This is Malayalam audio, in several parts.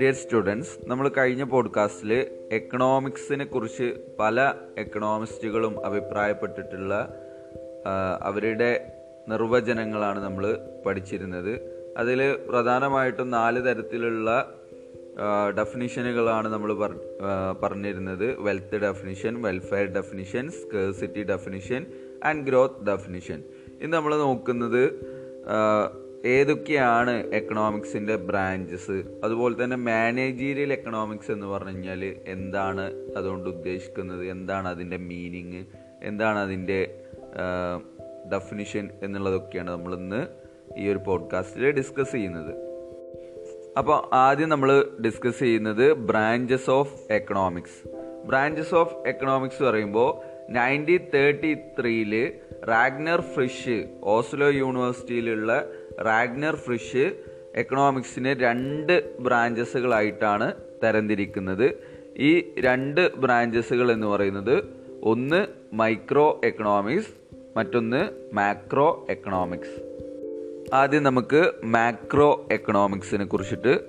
ഡിയർ സ്റ്റുഡൻസ് നമ്മൾ കഴിഞ്ഞ പോഡ്കാസ്റ്റിൽ എക്കണോമിക്സിനെ കുറിച്ച് പല എക്കണോമിസ്റ്റുകളും അഭിപ്രായപ്പെട്ടിട്ടുള്ള അവരുടെ നിർവചനങ്ങളാണ് നമ്മൾ പഠിച്ചിരുന്നത്. അതിൽ പ്രധാനമായിട്ടും നാല് തരത്തിലുള്ള ഡെഫിനിഷനുകളാണ് നമ്മൾ പറഞ്ഞിരുന്നത്. Wealth definition welfare definition scarcity definition and growth definition ഇന്ന് നമ്മൾ നോക്കുന്നത് ഏതൊക്കെയാണ് എക്കണോമിക്സിന്റെ ബ്രാഞ്ചസ് അതുപോലെ തന്നെ മാനേജീരിയൽ എക്കണോമിക്സ് എന്ന് പറഞ്ഞു കഴിഞ്ഞാൽ എന്താണ് അതുകൊണ്ട് ഉദ്ദേശിക്കുന്നത്? എന്താണ് അതിന്റെ മീനിങ് എന്താണ് അതിന്റെ ഡെഫിനിഷൻ എന്നുള്ളതൊക്കെയാണ് നമ്മളിന്ന് ഈ ഒരു പോഡ്കാസ്റ്റിൽ ഡിസ്കസ് ചെയ്യുന്നത്. അപ്പോൾ ആദ്യം നമ്മൾ ഡിസ്കസ് ചെയ്യുന്നത് branches of economics branches of economics പറയുമ്പോൾ നയന്റീൻ തേർട്ടി ത്രീയിൽ റാഗ്നർ ഫ്രിഷ് ഓസ്ലോ യൂണിവേഴ്സിറ്റിയിലുള്ള റാഗ്നർ ഫ്രിഷ് എക്കണോമിക്സിനെ രണ്ട് ബ്രാഞ്ചസുകളായിട്ടാണ് തരംതിരിക്കുന്നത്. ഈ രണ്ട് ബ്രാഞ്ചസുകൾ എന്ന് പറയുന്നത് ഒന്ന് മൈക്രോ എക്കണോമിക്സ് മറ്റൊന്ന് മാക്രോ എക്കണോമിക്സ്. ആദ്യം നമുക്ക് മാക്രോ എക്കണോമിക്സിനെ കുറിച്ചിട്ട്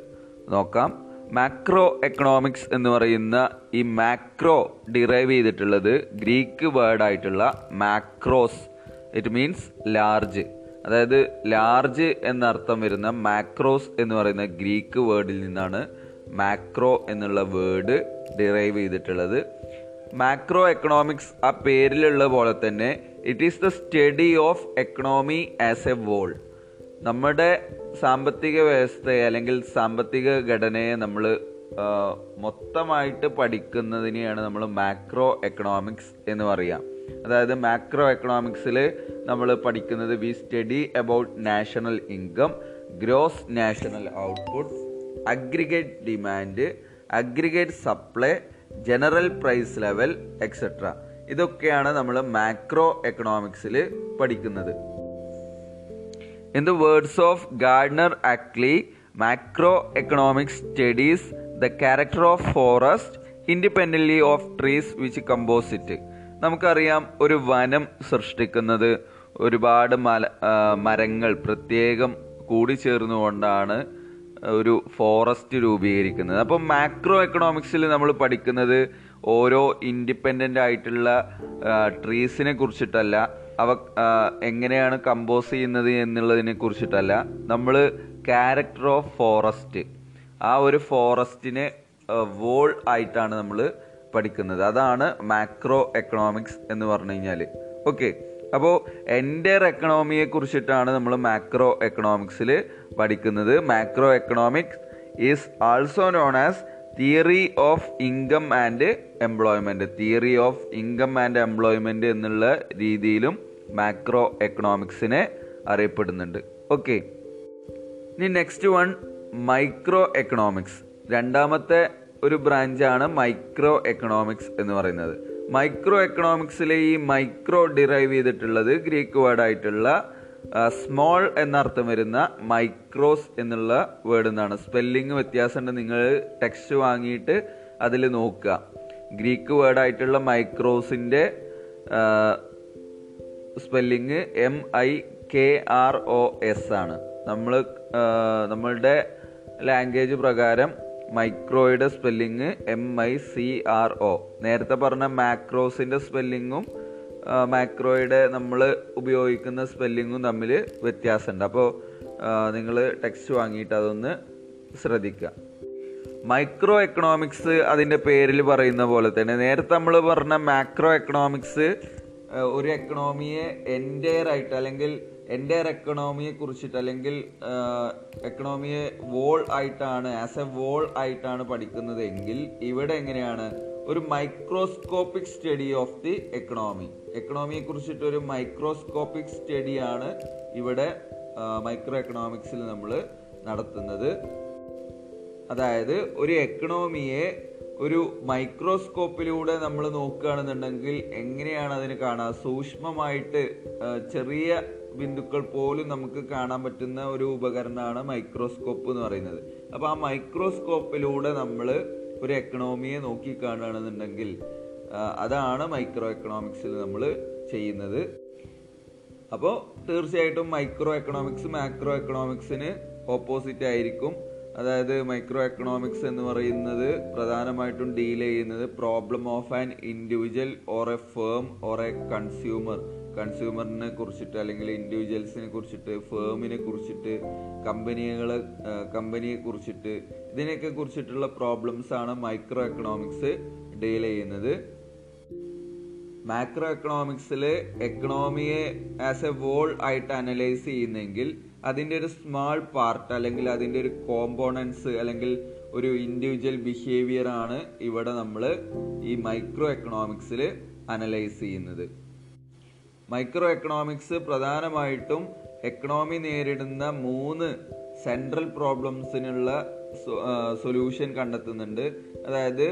നോക്കാം. മാക്രോ എക്കണോമിക്സ് എന്ന് പറയുന്ന ഈ മാക്രോ ഡിറൈവ് ചെയ്തിട്ടുള്ളത് ഗ്രീക്ക് വേർഡായിട്ടുള്ള മാക്രോസ് ഇറ്റ് മീൻസ് ലാർജ് അതായത് ലാർജ് എന്നർത്ഥം വരുന്ന മാക്രോസ് എന്ന് പറയുന്ന ഗ്രീക്ക് വേർഡിൽ നിന്നാണ് മാക്രോ എന്നുള്ള വേർഡ് ഡിറൈവ് ചെയ്തിട്ടുള്ളത്. മാക്രോ എക്കണോമിക്സ് ആ പേരിലുള്ള പോലെ തന്നെ it is the study of economy as a whole നമ്മുടെ സാമ്പത്തിക വ്യവസ്ഥയെ അല്ലെങ്കിൽ സാമ്പത്തിക ഘടനയെ നമ്മൾ മൊത്തമായിട്ട് പഠിക്കുന്നതിനെയാണ് നമ്മൾ മാക്രോ എക്കണോമിക്സ് എന്ന് പറയാം. അതായത് മാക്രോ എക്കണോമിക്സിൽ നമ്മൾ പഠിക്കുന്നത് we study about national income gross national output aggregate demand aggregate supply general price level etcetera ഇതൊക്കെയാണ് നമ്മൾ മാക്രോ എക്കണോമിക്സിൽ പഠിക്കുന്നത്. In the words of Gardner Ackley macro economic studies the character of forest independently of trees which compose it നമുക്കറിയാം ഒരു വനം സൃഷ്ടിക്കുന്നത് ഒരുപാട് മല മരങ്ങൾ പ്രത്യേകം കൂടി ചേർന്നുകൊണ്ടാണ് ഒരു ഫോറസ്റ്റ് രൂപീകരിക്കുന്നത്. അപ്പം മാക്രോ എക്കണോമിക്സിൽ നമ്മൾ പഠിക്കുന്നത് ഓരോ ഇൻഡിപെൻഡന്റ് ആയിട്ടുള്ള ട്രീസിനെ കുറിച്ചിട്ടല്ല അവ എങ്ങനെയാണ് കമ്പോസ് ചെയ്യുന്നത് എന്നുള്ളതിനെ കുറിച്ചിട്ടല്ല. നമ്മൾ ക്യാരക്ടർ ഓഫ് ഫോറസ്റ്റ് ആ ഒരു ഫോറസ്റ്റിനെ വോൾ ആയിട്ടാണ് നമ്മൾ പഠിക്കുന്നത്. അതാണ് മാക്രോ എക്കണോമിക്സ് എന്ന് പറഞ്ഞു കഴിഞ്ഞാൽ ഓക്കെ അപ്പോൾ എന്റെ എക്കണോമിയെ കുറിച്ചിട്ടാണ് നമ്മൾ മാക്രോ എക്കണോമിക്സിൽ പഠിക്കുന്നത്. Macro economics is also known as theory of income and employment theory of income and employment എന്നുള്ള രീതിയിലും മാക്രോ എക്കണോമിക്സിനെ അറിയപ്പെടുന്നുണ്ട്. ഓക്കെ ഇനി നെക്സ്റ്റ് വൺ മൈക്രോ എക്കണോമിക്സ് രണ്ടാമത്തെ ഒരു ബ്രാഞ്ചാണ് മൈക്രോ എക്കണോമിക്സ് എന്ന് പറയുന്നത്. മൈക്രോ എക്കണോമിക്സിലെ ഈ മൈക്രോ ഡിറൈവ് ചെയ്തിട്ടുള്ളത് ഗ്രീക്ക് വേർഡായിട്ടുള്ള സ്മോൾ എന്നർത്ഥം വരുന്ന മൈക്രോസ് എന്നുള്ള വേർഡ് എന്നാണ് സ്പെല്ലിങ് വ്യത്യാസമുണ്ട്. നിങ്ങൾ ടെക്സ്റ്റ് വാങ്ങിയിട്ട് അതിൽ നോക്കുക. ഗ്രീക്ക് വേർഡായിട്ടുള്ള മൈക്രോസിന്റെ spelling M I K R O S ആണ്. നമ്മൾ നമ്മളുടെ ലാംഗ്വേജ് പ്രകാരം മൈക്രോയുടെ spelling M I C R O നേരത്തെ പറഞ്ഞ മാക്രോസിന്റെ സ്പെല്ലിങ്ങും മാക്രോയുടെ നമ്മൾ ഉപയോഗിക്കുന്ന സ്പെല്ലിങ്ങും തമ്മിൽ വ്യത്യാസമുണ്ട്. അപ്പോൾ നിങ്ങൾ ടെക്സ്റ്റ് വാങ്ങിയിട്ട് അതൊന്ന് ശ്രദ്ധിക്കുക മൈക്രോ എക്കണോമിക്സ് അതിന്റെ പേരിൽ പറയുന്ന പോലെ തന്നെ. നേരത്തെ നമ്മൾ പറഞ്ഞ മാക്രോ എക്കണോമിക്സ് ഒരു എക്കണോമിയെ എന്റയർ ആയിട്ട് അല്ലെങ്കിൽ എന്റയർ എക്കണോമിയെ കുറിച്ചിട്ട് അല്ലെങ്കിൽ എക്കണോമിയെ വോൾ ആയിട്ടാണ് ആസ് എ വോൾ ആയിട്ടാണ് പഠിക്കുന്നത് എങ്കിൽ ഇവിടെ എങ്ങനെയാണ്? ഒരു microscopic study of the economy എക്കണോമിയെ കുറിച്ചിട്ട് ഒരു മൈക്രോസ്കോപ്പിക് സ്റ്റഡിയാണ് ഇവിടെ മൈക്രോ എക്കണോമിക്സിൽ നമ്മൾ നടത്തുന്നത്. അതായത് ഒരു എക്കണോമിയെ ഒരു മൈക്രോസ്കോപ്പിലൂടെ നമ്മൾ നോക്കുകയാണെന്നുണ്ടെങ്കിൽ എങ്ങനെയാണ് അതിന് കാണുക സൂക്ഷ്മമായിട്ട് ചെറിയ ബിന്ദുക്കൾ പോലും നമുക്ക് കാണാൻ പറ്റുന്ന ഒരു ഉപകരണമാണ് മൈക്രോസ്കോപ്പ് എന്ന് പറയുന്നത്. അപ്പോൾ ആ മൈക്രോസ്കോപ്പിലൂടെ നമ്മൾ ഒരു എക്കണോമിയെ നോക്കി കാണുകയാണെന്നുണ്ടെങ്കിൽ അതാണ് മൈക്രോ എക്കണോമിക്സിൽ നമ്മൾ ചെയ്യുന്നത്. അപ്പോൾ തീർച്ചയായിട്ടും മൈക്രോ എക്കണോമിക്സ് മാക്രോ എക്കണോമിക്സിന് ഓപ്പോസിറ്റ് ആയിരിക്കും. അതായത് മൈക്രോ എക്കണോമിക്സ് എന്ന് പറയുന്നത് പ്രധാനമായിട്ടും ഡീൽ ചെയ്യുന്നത് problem of an individual or a firm or a consumer കൺസ്യൂമറിനെ കുറിച്ചിട്ട് അല്ലെങ്കിൽ ഇൻഡിവിജ്വൽസിനെ കുറിച്ചിട്ട് ഫേമിനെ കുറിച്ചിട്ട് കമ്പനികളെ കമ്പനിയെ കുറിച്ചിട്ട് ഇതിനെയൊക്കെ കുറിച്ചിട്ടുള്ള പ്രോബ്ലംസ് ആണ് മൈക്രോ എക്കണോമിക്സ് ഡീൽ ചെയ്യുന്നത്. മാക്രോ എക്കണോമിക്സിൽ എക്കണോമിയെ ആസ് എ വോൾ ആയിട്ട് അനലൈസ് ചെയ്യുന്നെങ്കിൽ അതിന്റെ ഒരു സ്മാൾ പാർട്ട് അല്ലെങ്കിൽ അതിന്റെ ഒരു കോമ്പോണൻസ് അല്ലെങ്കിൽ ഒരു ഇൻഡിവിജ്വൽ ബിഹേവിയർ ആണ് ഇവിടെ നമ്മൾ ഈ മൈക്രോ എക്കണോമിക്സിൽ അനലൈസ് ചെയ്യുന്നത്. മൈക്രോ എക്കണോമിക്സ് പ്രധാനമായിട്ടും എക്കണോമി നേരിടുന്ന മൂന്ന് സെൻട്രൽ പ്രോബ്ലംസിനുള്ള സൊല്യൂഷൻ കണ്ടെത്തുന്നുണ്ട്. അതായത്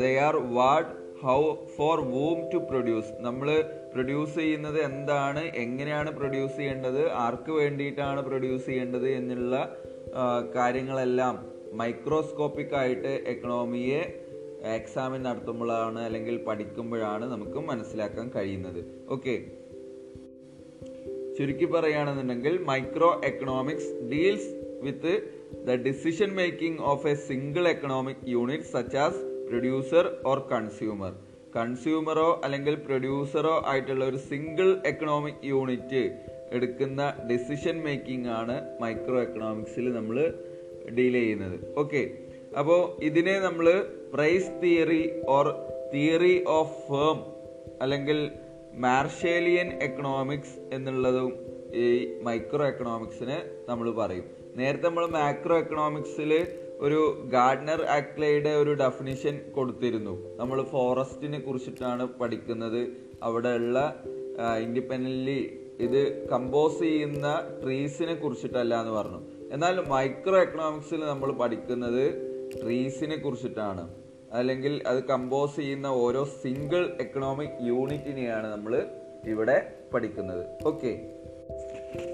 they are what how for whom to produce നമ്മൾ പ്രൊഡ്യൂസ് ചെയ്യുന്നത് എന്താണ് എങ്ങനെയാണ് പ്രൊഡ്യൂസ് ചെയ്യേണ്ടത് ആർക്ക് വേണ്ടിയിട്ടാണ് പ്രൊഡ്യൂസ് ചെയ്യേണ്ടത് എന്നുള്ള കാര്യങ്ങളെല്ലാം മൈക്രോസ്കോപ്പിക് ആയിട്ട് എക്കണോമിയെ എക്സാമിൻ നടത്തുമ്പോഴാണ് അല്ലെങ്കിൽ പഠിക്കുമ്പോഴാണ് നമുക്ക് മനസ്സിലാക്കാൻ കഴിയുന്നത്. ഓക്കെ ചുരുക്കി പറയുകയാണെന്നുണ്ടെങ്കിൽ micro economics deals with the decision making of a single economic unit such as producer or consumer കൺസ്യൂമറോ അല്ലെങ്കിൽ പ്രൊഡ്യൂസറോ ആയിട്ടുള്ള ഒരു സിംഗിൾ എക്കണോമിക് യൂണിറ്റ് എടുക്കുന്ന ഡിസിഷൻ മേക്കിംഗ് ആണ് മൈക്രോ എക്കണോമിക്സിൽ നമ്മൾ ഡീൽ ചെയ്യുന്നത്. ഓക്കെ അപ്പോൾ ഇതിനെ നമ്മൾ price theory or theory of firm അല്ലെങ്കിൽ മാർഷേലിയൻ എക്കണോമിക്സ് എന്നുള്ളതും ഈ മൈക്രോ എക്കണോമിക്സിന് നമ്മൾ പറയും. നേരത്തെ നമ്മൾ മാക്രോ എക്കണോമിക്സിൽ ഒരു ഗാർഡനർ ആക്ലയുടെ ഒരു ഡെഫിനിഷൻ കൊടുത്തിരുന്നു. നമ്മൾ ഫോറസ്റ്റിനെ കുറിച്ചിട്ടാണ് പഠിക്കുന്നത്. അവിടെയുള്ള ഇൻഡിപെൻഡന്റ്ലി ഇത് കമ്പോസ് ചെയ്യുന്ന ട്രീസിനെ കുറിച്ചിട്ടല്ല എന്ന് പറഞ്ഞു. എന്നാൽ മൈക്രോ എക്കണോമിക്സിൽ നമ്മൾ പഠിക്കുന്നത് ട്രീസിനെ കുറിച്ചിട്ടാണ്. അല്ലെങ്കിൽ അത് കമ്പോസ് ചെയ്യുന്ന ഓരോ സിംഗിൾ എക്കണോമിക് യൂണിറ്റിനെയാണ് നമ്മൾ ഇവിടെ പഠിക്കുന്നത്. ഓക്കെ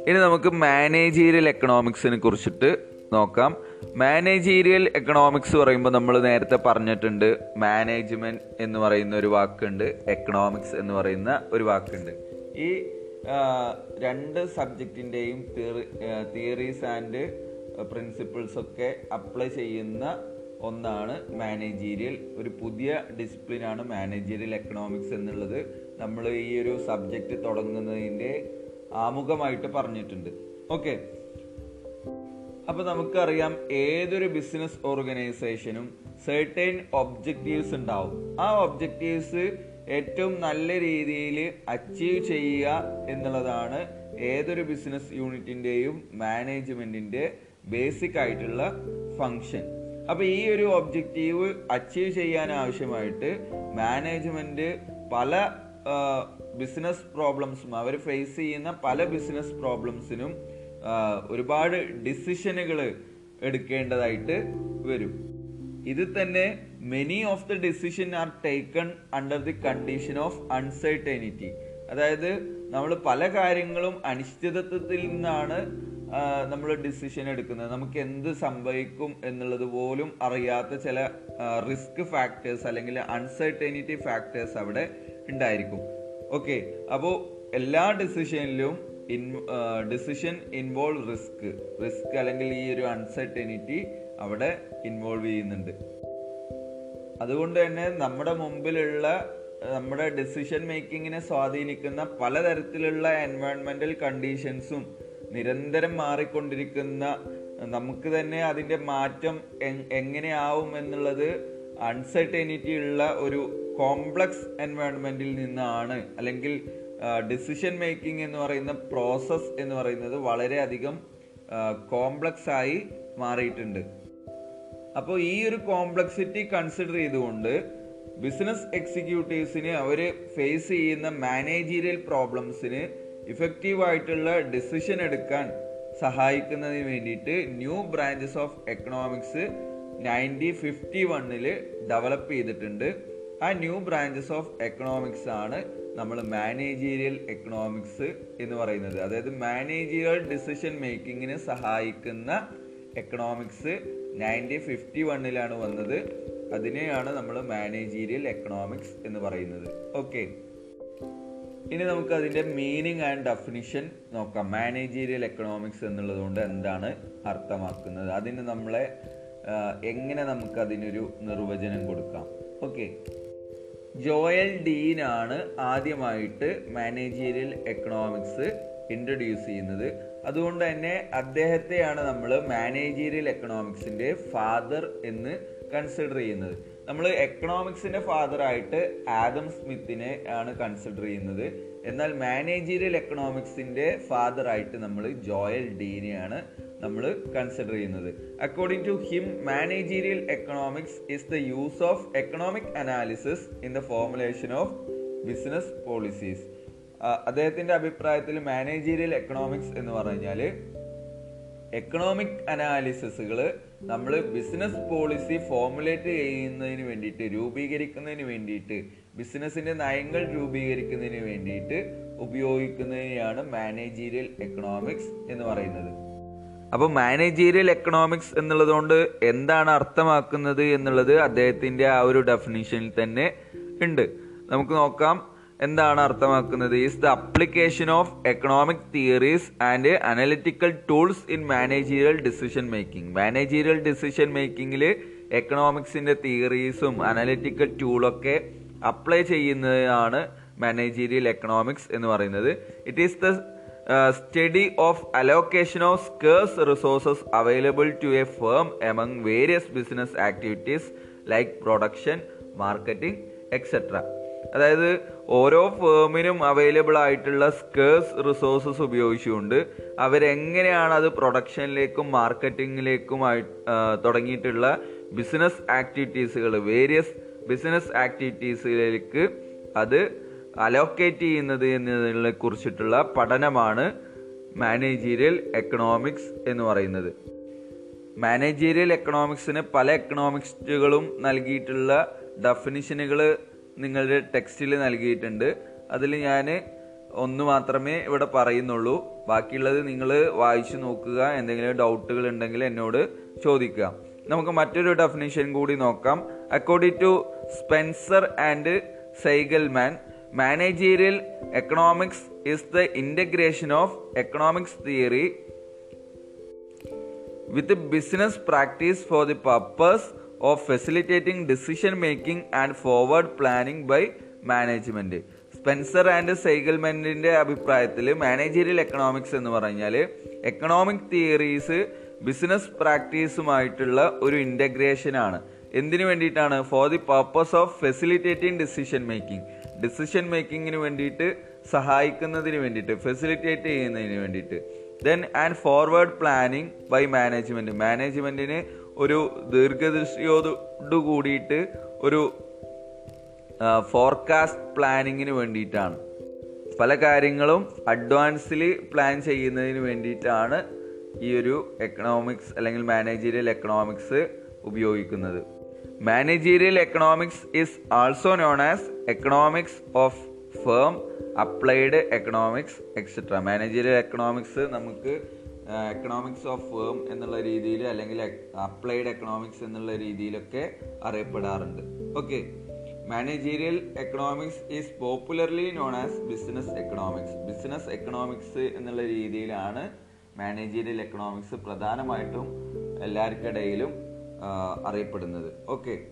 ഇനി നമുക്ക് മാനേജീരിയൽ എക്കണോമിക്സിനെ കുറിച്ചിട്ട് നോക്കാം. മാനേജീരിയൽ എക്കണോമിക്സ് പറയുമ്പോൾ നമ്മൾ നേരത്തെ പറഞ്ഞിട്ടുണ്ട് മാനേജ്മെന്റ് എന്ന് പറയുന്ന ഒരു വാക്കുണ്ട് എക്കണോമിക്സ് എന്ന് പറയുന്ന ഒരു വാക്കുണ്ട്. ഈ രണ്ട് സബ്ജക്റ്റിന്റെയും തിയറീസ് ആൻഡ് പ്രിൻസിപ്പിൾസ് ഒക്കെ അപ്ലൈ ചെയ്യുന്ന ഒന്നാണ് മാനേജീരിയൽ ഒരു പുതിയ ഡിസിപ്ലിനാണ് മാനേജീരിയൽ എക്കണോമിക്സ് എന്നുള്ളത്. നമ്മൾ ഈ ഒരു സബ്ജക്റ്റ് തുടങ്ങുന്നതിന്റെ ആമുഖമായിട്ട് പറഞ്ഞിട്ടുണ്ട്. ഓക്കെ അപ്പൊ നമുക്കറിയാം ഏതൊരു ബിസിനസ് ഓർഗനൈസേഷനും സെർട്ടൈൻ ഒബ്ജക്റ്റീവ്സ് ഉണ്ടാവും. ആ ഒബ്ജക്റ്റീവ്സ് ഏറ്റവും നല്ല രീതിയിൽ അച്ചീവ് ചെയ്യുക എന്നുള്ളതാണ് ഏതൊരു ബിസിനസ് യൂണിറ്റിന്റെയും മാനേജ്മെന്റിന്റെ ബേസിക് ആയിട്ടുള്ള ഫങ്ഷൻ അപ്പൊ ഈ ഒരു ഒബ്ജക്റ്റീവ് അച്ചീവ് ചെയ്യാൻ ആവശ്യമായിട്ട് മാനേജ്മെന്റ് പല ബിസിനസ് പ്രോബ്ലംസും അവർ ഫേസ് ചെയ്യുന്ന പല ബിസിനസ് പ്രോബ്ലംസിനും ഒരുപാട് ഡിസിഷനുകൾ എടുക്കേണ്ടതായിട്ട് വരും. ഇത് തന്നെ many of the decision are taken under the condition of uncertainty അതായത് നമ്മൾ പല കാര്യങ്ങളും അനിശ്ചിതത്വത്തിൽ നിന്നാണ് നമ്മൾ ഡിസിഷൻ എടുക്കുന്നത്. നമുക്ക് എന്ത് സംഭവിക്കും എന്നുള്ളത് പോലും അറിയാത്ത ചില റിസ്ക് ഫാക്ടേഴ്സ് അല്ലെങ്കിൽ അൺസർട്ടനിറ്റി ഫാക്ടേഴ്സ് അവിടെ ഉണ്ടായിരിക്കും. ഓക്കെ അപ്പോൾ എല്ലാ ഡിസിഷനിലും ഡിസിഷൻ ഇൻവോൾവ് റിസ്ക് റിസ്ക് അല്ലെങ്കിൽ ഈ ഒരു അൺസർട്ടനിറ്റി അവിടെ ഇൻവോൾവ് ചെയ്യുന്നുണ്ട്. അതുകൊണ്ട് തന്നെ നമ്മുടെ മുമ്പിലുള്ള നമ്മുടെ ഡിസിഷൻ മേക്കിങ്ങിനെ സ്വാധീനിക്കുന്ന പലതരത്തിലുള്ള എൻവയോൺമെന്റൽ കണ്ടീഷൻസും നിരന്തരം മാറിക്കൊണ്ടിരിക്കുന്ന നമുക്ക് തന്നെ അതിന്റെ മാറ്റം എങ്ങനെയാവും എന്നുള്ളത് അൺസർട്ടനിറ്റി ഉള്ള ഒരു കോംപ്ലക്സ് എൻവയോൺമെന്റിൽ നിന്നാണ്. അല്ലെങ്കിൽ ഡിസിഷൻ മേക്കിംഗ് എന്ന് പറയുന്ന പ്രോസസ്സ് എന്ന് പറയുന്നത് വളരെയധികം കോംപ്ലക്സ് ആയി മാറിയിട്ടുണ്ട്. അപ്പോൾ ഈ ഒരു കോംപ്ലക്സിറ്റി കൺസിഡർ ചെയ്തുകൊണ്ട് ബിസിനസ് എക്സിക്യൂട്ടീവ്സിന് അവർ ഫേസ് ചെയ്യുന്ന മാനേജീരിയൽ പ്രോബ്ലംസിന് ഇഫക്റ്റീവ് ആയിട്ടുള്ള ഡിസിഷൻ എടുക്കാൻ സഹായിക്കുന്നതിന് വേണ്ടിയിട്ട് new branches of economics nineteen fifty വണ്ണിൽ ഡെവലപ്പ് ചെയ്തിട്ടുണ്ട്. ആ ന്യൂ ബ്രാഞ്ചസ് ഓഫ് എക്കണോമിക്സ് ആണ് നമ്മൾ മാനേജീരിയൽ എക്കണോമിക്സ് എന്ന് പറയുന്നത്. അതായത് മാനേജീരിയൽ ഡിസിഷൻ മേക്കിങ്ങിന് സഹായിക്കുന്ന എക്കണോമിക്സ് നയന്റീൻ ഫിഫ്റ്റി വണ്ണിലാണ് വന്നത്. അതിനെയാണ് നമ്മൾ മാനേജീരിയൽ എക്കണോമിക്സ് എന്ന് പറയുന്നത്. ഓക്കെ ഇനി നമുക്ക് അതിന്റെ മീനിങ് ആൻഡ് ഡെഫിനിഷൻ നോക്കാം. മാനേജീരിയൽ എക്കണോമിക്സ് എന്നുള്ളത് കൊണ്ട് എന്താണ് അർത്ഥമാക്കുന്നത്? അതിന് നമ്മളെ എങ്ങനെ നമുക്ക് അതിനൊരു നിർവചനം കൊടുക്കാം? ഓക്കെ ജോയൽ ഡീനാണ് ആദ്യമായിട്ട് മാനേജീരിയൽ എക്കണോമിക്സ് ഇൻട്രൊഡ്യൂസ് ചെയ്യുന്നത്. അതുകൊണ്ട് തന്നെ അദ്ദേഹത്തെയാണ് നമ്മൾ മാനേജീരിയൽ എക്കണോമിക്സിന്റെ ഫാദർ എന്ന് കൺസിഡർ ചെയ്യുന്നത്. നമ്മൾ എക്കണോമിക്സിന്റെ ഫാദറായിട്ട് ആദം സ്മിത്തിനെ ആണ് കൺസിഡർ ചെയ്യുന്നത്. എന്നാൽ മാനേജീരിയൽ എക്കണോമിക്സിന്റെ ഫാദറായിട്ട് നമ്മൾ ജോയൽ ഡീനെയാണ് നമ്മൾ കൺസിഡർ ചെയ്യുന്നത്. According to him managerial economics is the use of economic analysis in the formulation of business policies അദ്ദേഹത്തിന്റെ അഭിപ്രായത്തിൽ മാനേജീരിയൽ എക്കണോമിക്സ് എന്ന് പറഞ്ഞാൽ എക്കണോമിക് അനാലിസിസുകൾ നമ്മൾ ബിസിനസ് പോളിസി ഫോർമുലേറ്റ് ചെയ്യുന്നതിന് വേണ്ടിയിട്ട് രൂപീകരിക്കുന്നതിന് വേണ്ടിയിട്ട് ബിസിനസിന്റെ നയങ്ങൾ രൂപീകരിക്കുന്നതിന് വേണ്ടിയിട്ട് ഉപയോഗിക്കുന്നതിനെയാണ് മാനേജീരിയൽ എക്കണോമിക്സ് എന്ന് പറയുന്നത്. അപ്പോൾ മാനേജീരിയൽ എക്കണോമിക്സ് എന്നുള്ളതുകൊണ്ട് എന്താണ് അർത്ഥമാക്കുന്നത് എന്നുള്ളത് അദ്ദേഹത്തിന്റെ ആ ഒരു ഡെഫിനിഷനിൽ തന്നെ ഉണ്ട്. നമുക്ക് നോക്കാം എന്താണ് അർത്ഥമാക്കുന്നത്. Is the application of economic theories and analytical tools in managerial decision making managerial decision മേക്കിങ്ങിൽ എക്കണോമിക്സിന്റെ തിയറീസും അനലിറ്റിക്കൽ ടൂളൊക്കെ അപ്ലൈ ചെയ്യുന്നതാണ് മാനേജീരിയൽ എക്കണോമിക്സ് എന്ന് പറയുന്നത്. It is the study of allocation of scarce resources available to a firm among various business activities like production marketing etcetera അതായത് ഓരോ ഫേമിനും അവൈലബിൾ ആയിട്ടുള്ള സ്കേഴ്സ് റിസോഴ്സസ് ഉപയോഗിച്ചുകൊണ്ട് അവരെങ്ങനെയാണ് അത് പ്രൊഡക്ഷനിലേക്കും മാർക്കറ്റിങ്ങിലേക്കുമായി തുടങ്ങിയിട്ടുള്ള ബിസിനസ് ആക്ടിവിറ്റീസുകൾ വേരിയസ് ബിസിനസ് ആക്ടിവിറ്റീസിലേക്ക് അത് അലോക്കേറ്റ് ചെയ്യുന്നത് എന്നതിനെ കുറിച്ചിട്ടുള്ള പഠനമാണ് മാനേജീരിയൽ എക്കണോമിക്സ് എന്ന് പറയുന്നത്. മാനേജീരിയൽ എക്കണോമിക്സിന് പല എക്കണോമിക്സുകളും നൽകിയിട്ടുള്ള ഡെഫിനിഷനുകൾ നിങ്ങളുടെ ടെക്സ്റ്റിൽ നൽകിയിട്ടുണ്ട്. അതിൽ ഞാൻ ഒന്ന് മാത്രമേ ഇവിടെ പറയുന്നുള്ളൂ. ബാക്കിയുള്ളത് നിങ്ങൾ വായിച്ചു നോക്കുക. എന്തെങ്കിലും ഡൗട്ടുകൾ ഉണ്ടെങ്കിൽ എന്നോട് ചോദിക്കുക. നമുക്ക് മറ്റൊരു ഡെഫിനിഷൻ കൂടി നോക്കാം. According to Spencer and Siegelman managerial economics is the integration of economics theory with business practice for the purpose of facilitating decision making and forward planning by management. Spencer and സൈഗൽമെന്റിന്റെ അഭിപ്രായത്തിൽ മാനേജീരിയൽ എക്കണോമിക്സ് എന്ന് പറഞ്ഞാൽ എക്കണോമിക് തിയറീസ് ബിസിനസ് പ്രാക്ടീസുമായിട്ടുള്ള ഒരു ഇന്റഗ്രേഷൻ ആണ്. എന്തിനു വേണ്ടിയിട്ടാണ്? For the purpose of facilitating decision making decision മേക്കിങ്ങിന് വേണ്ടിയിട്ട് സഹായിക്കുന്നതിന് വേണ്ടിയിട്ട് ഫെസിലിറ്റേറ്റ് ചെയ്യുന്നതിന് വേണ്ടിയിട്ട്. Then and forward planning by management മാനേജ്മെന്റിന് ഒരു ദീർഘദൃഷ്ടിയോടു കൂടിയിട്ട് ഒരു ഫോർകാസ്റ്റ് പ്ലാനിങ്ങിന് വേണ്ടിയിട്ടാണ്. പല കാര്യങ്ങളും അഡ്വാൻസിൽ പ്ലാൻ ചെയ്യുന്നതിന് വേണ്ടിയിട്ടാണ് ഈ ഒരു എക്കണോമിക്സ് അല്ലെങ്കിൽ മാനേജീരിയൽ എക്കണോമിക്സ് ഉപയോഗിക്കുന്നത്. Managerial economics is also known as economics of firm applied economics etcetera managerial economics നമുക്ക് എക്കണോമിക്സ് ഓഫ് ഫേം എന്നുള്ള രീതിയിൽ അല്ലെങ്കിൽ അപ്ലൈഡ് എക്കണോമിക്സ് എന്നുള്ള രീതിയിലൊക്കെ അറിയപ്പെടാറുണ്ട്. Okay managerial economics is popularly known as business economics business economics എന്നുള്ള രീതിയിലാണ് മാനേജീരിയൽ എക്കണോമിക്സ് പ്രധാനമായിട്ടും എല്ലാവർക്കിടയിലും അറിയപ്പെടുന്നത്. ഓക്കെ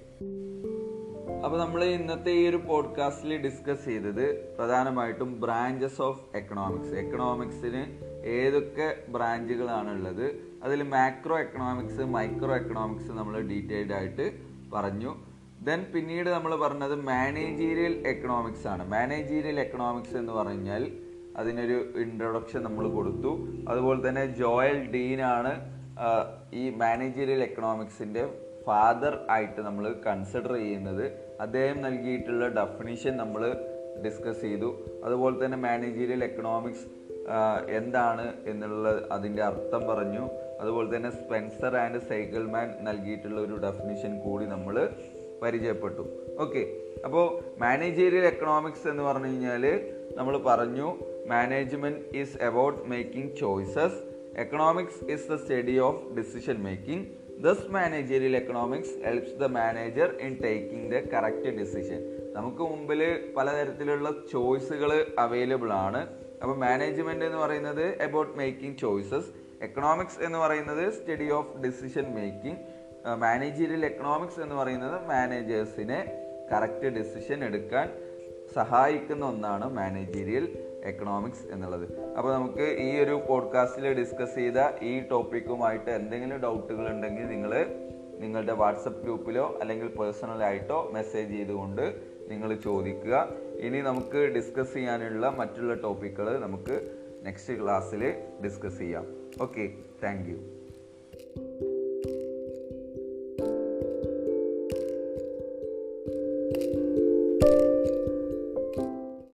അപ്പോൾ നമ്മൾ ഇന്നത്തെ ഈ ഒരു പോഡ്കാസ്റ്റിൽ ഡിസ്കസ് ചെയ്തത് പ്രധാനമായിട്ടും ബ്രാഞ്ചസ് ഓഫ് എക്കണോമിക്സ് എക്കണോമിക്സിന് ഏതൊക്കെ ബ്രാഞ്ചുകളാണ് ഉള്ളത് അതിൽ മാക്രോ എക്കണോമിക്സ് മൈക്രോ എക്കണോമിക്സ് നമ്മൾ ഡീറ്റെയിൽഡ് ആയിട്ട് പറഞ്ഞു. ദെൻ പിന്നീട് നമ്മൾ പറഞ്ഞത് മാനേജീരിയൽ എക്കണോമിക്സ് ആണ്. മാനേജീരിയൽ എക്കണോമിക്സ് എന്ന് പറഞ്ഞാൽ അതിനൊരു ഇൻട്രൊഡക്ഷൻ നമ്മൾ കൊടുത്തു. അതുപോലെ തന്നെ ജോയൽ ഡീനാണ് ആണ് ഈ മാനേജീരിയൽ എക്കണോമിക്സിന്റെ ഫാദർ ആയിട്ട് നമ്മൾ കൺസിഡർ ചെയ്യുന്നത് അദ്ദേഹം നൽകിയിട്ടുള്ള ഡെഫിനിഷൻ നമ്മൾ ഡിസ്കസ് ചെയ്തു. അതുപോലെ തന്നെ മാനേജീരിയൽ എക്കണോമിക്സ് എന്താണ് എന്നുള്ള അതിന്റെ അർത്ഥം പറഞ്ഞു. അതുപോലെ തന്നെ സ്പെൻസർ ആൻഡ് സൈക്കിൾമാൻ നൽകിയിട്ടുള്ള ഒരു ഡെഫിനിഷൻ കൂടി നമ്മൾ പരിചയപ്പെട്ടു. ഓക്കെ. അപ്പോൾ മാനേജീരിയൽ എക്കണോമിക്സ് എന്ന് പറഞ്ഞു കഴിഞ്ഞാൽ നമ്മൾ പറഞ്ഞു management is about making choices economics is the study of decision making thus managerial economics helps the manager in taking the correct decision നമുക്ക് മുമ്പിൽ പലതരത്തിലുള്ള ചോയ്സുകൾ അവൈലബിൾ ആണ്. അപ്പോൾ മാനേജ്മെന്റ് എന്ന് പറയുന്നത് അബൌട്ട് മേക്കിംഗ് ചോയ്സസ് എക്കണോമിക്സ് എന്ന് പറയുന്നത് study of decision making managerial economics എന്ന് പറയുന്നത് മാനേജേഴ്സിനെ കറക്റ്റ് ഡിസിഷൻ എടുക്കാൻ സഹായിക്കുന്ന ഒന്നാണ് മാനേജീരിയൽ എക്കണോമിക്സ് എന്നുള്ളത്. അപ്പോൾ നമുക്ക് ഈ ഒരു പോഡ്കാസ്റ്റിൽ ഡിസ്കസ് ചെയ്ത ഈ ടോപ്പിക്കുമായിട്ട് എന്തെങ്കിലും ഡൗട്ടുകൾ ഉണ്ടെങ്കിൽ നിങ്ങൾ നിങ്ങളുടെ വാട്സപ്പ് ഗ്രൂപ്പിലോ അല്ലെങ്കിൽ പേഴ്സണലായിട്ടോ മെസ്സേജ് ചെയ്തുകൊണ്ട് നിങ്ങൾ ചോദിക്കുക. ഇനി നമുക്ക് ഡിസ്കസ് ചെയ്യാനുള്ള മറ്റുള്ള ടോപ്പിക്കുകൾ നമുക്ക് നെക്സ്റ്റ് ക്ലാസ്സിൽ ഡിസ്കസ് ചെയ്യാം. Okay thank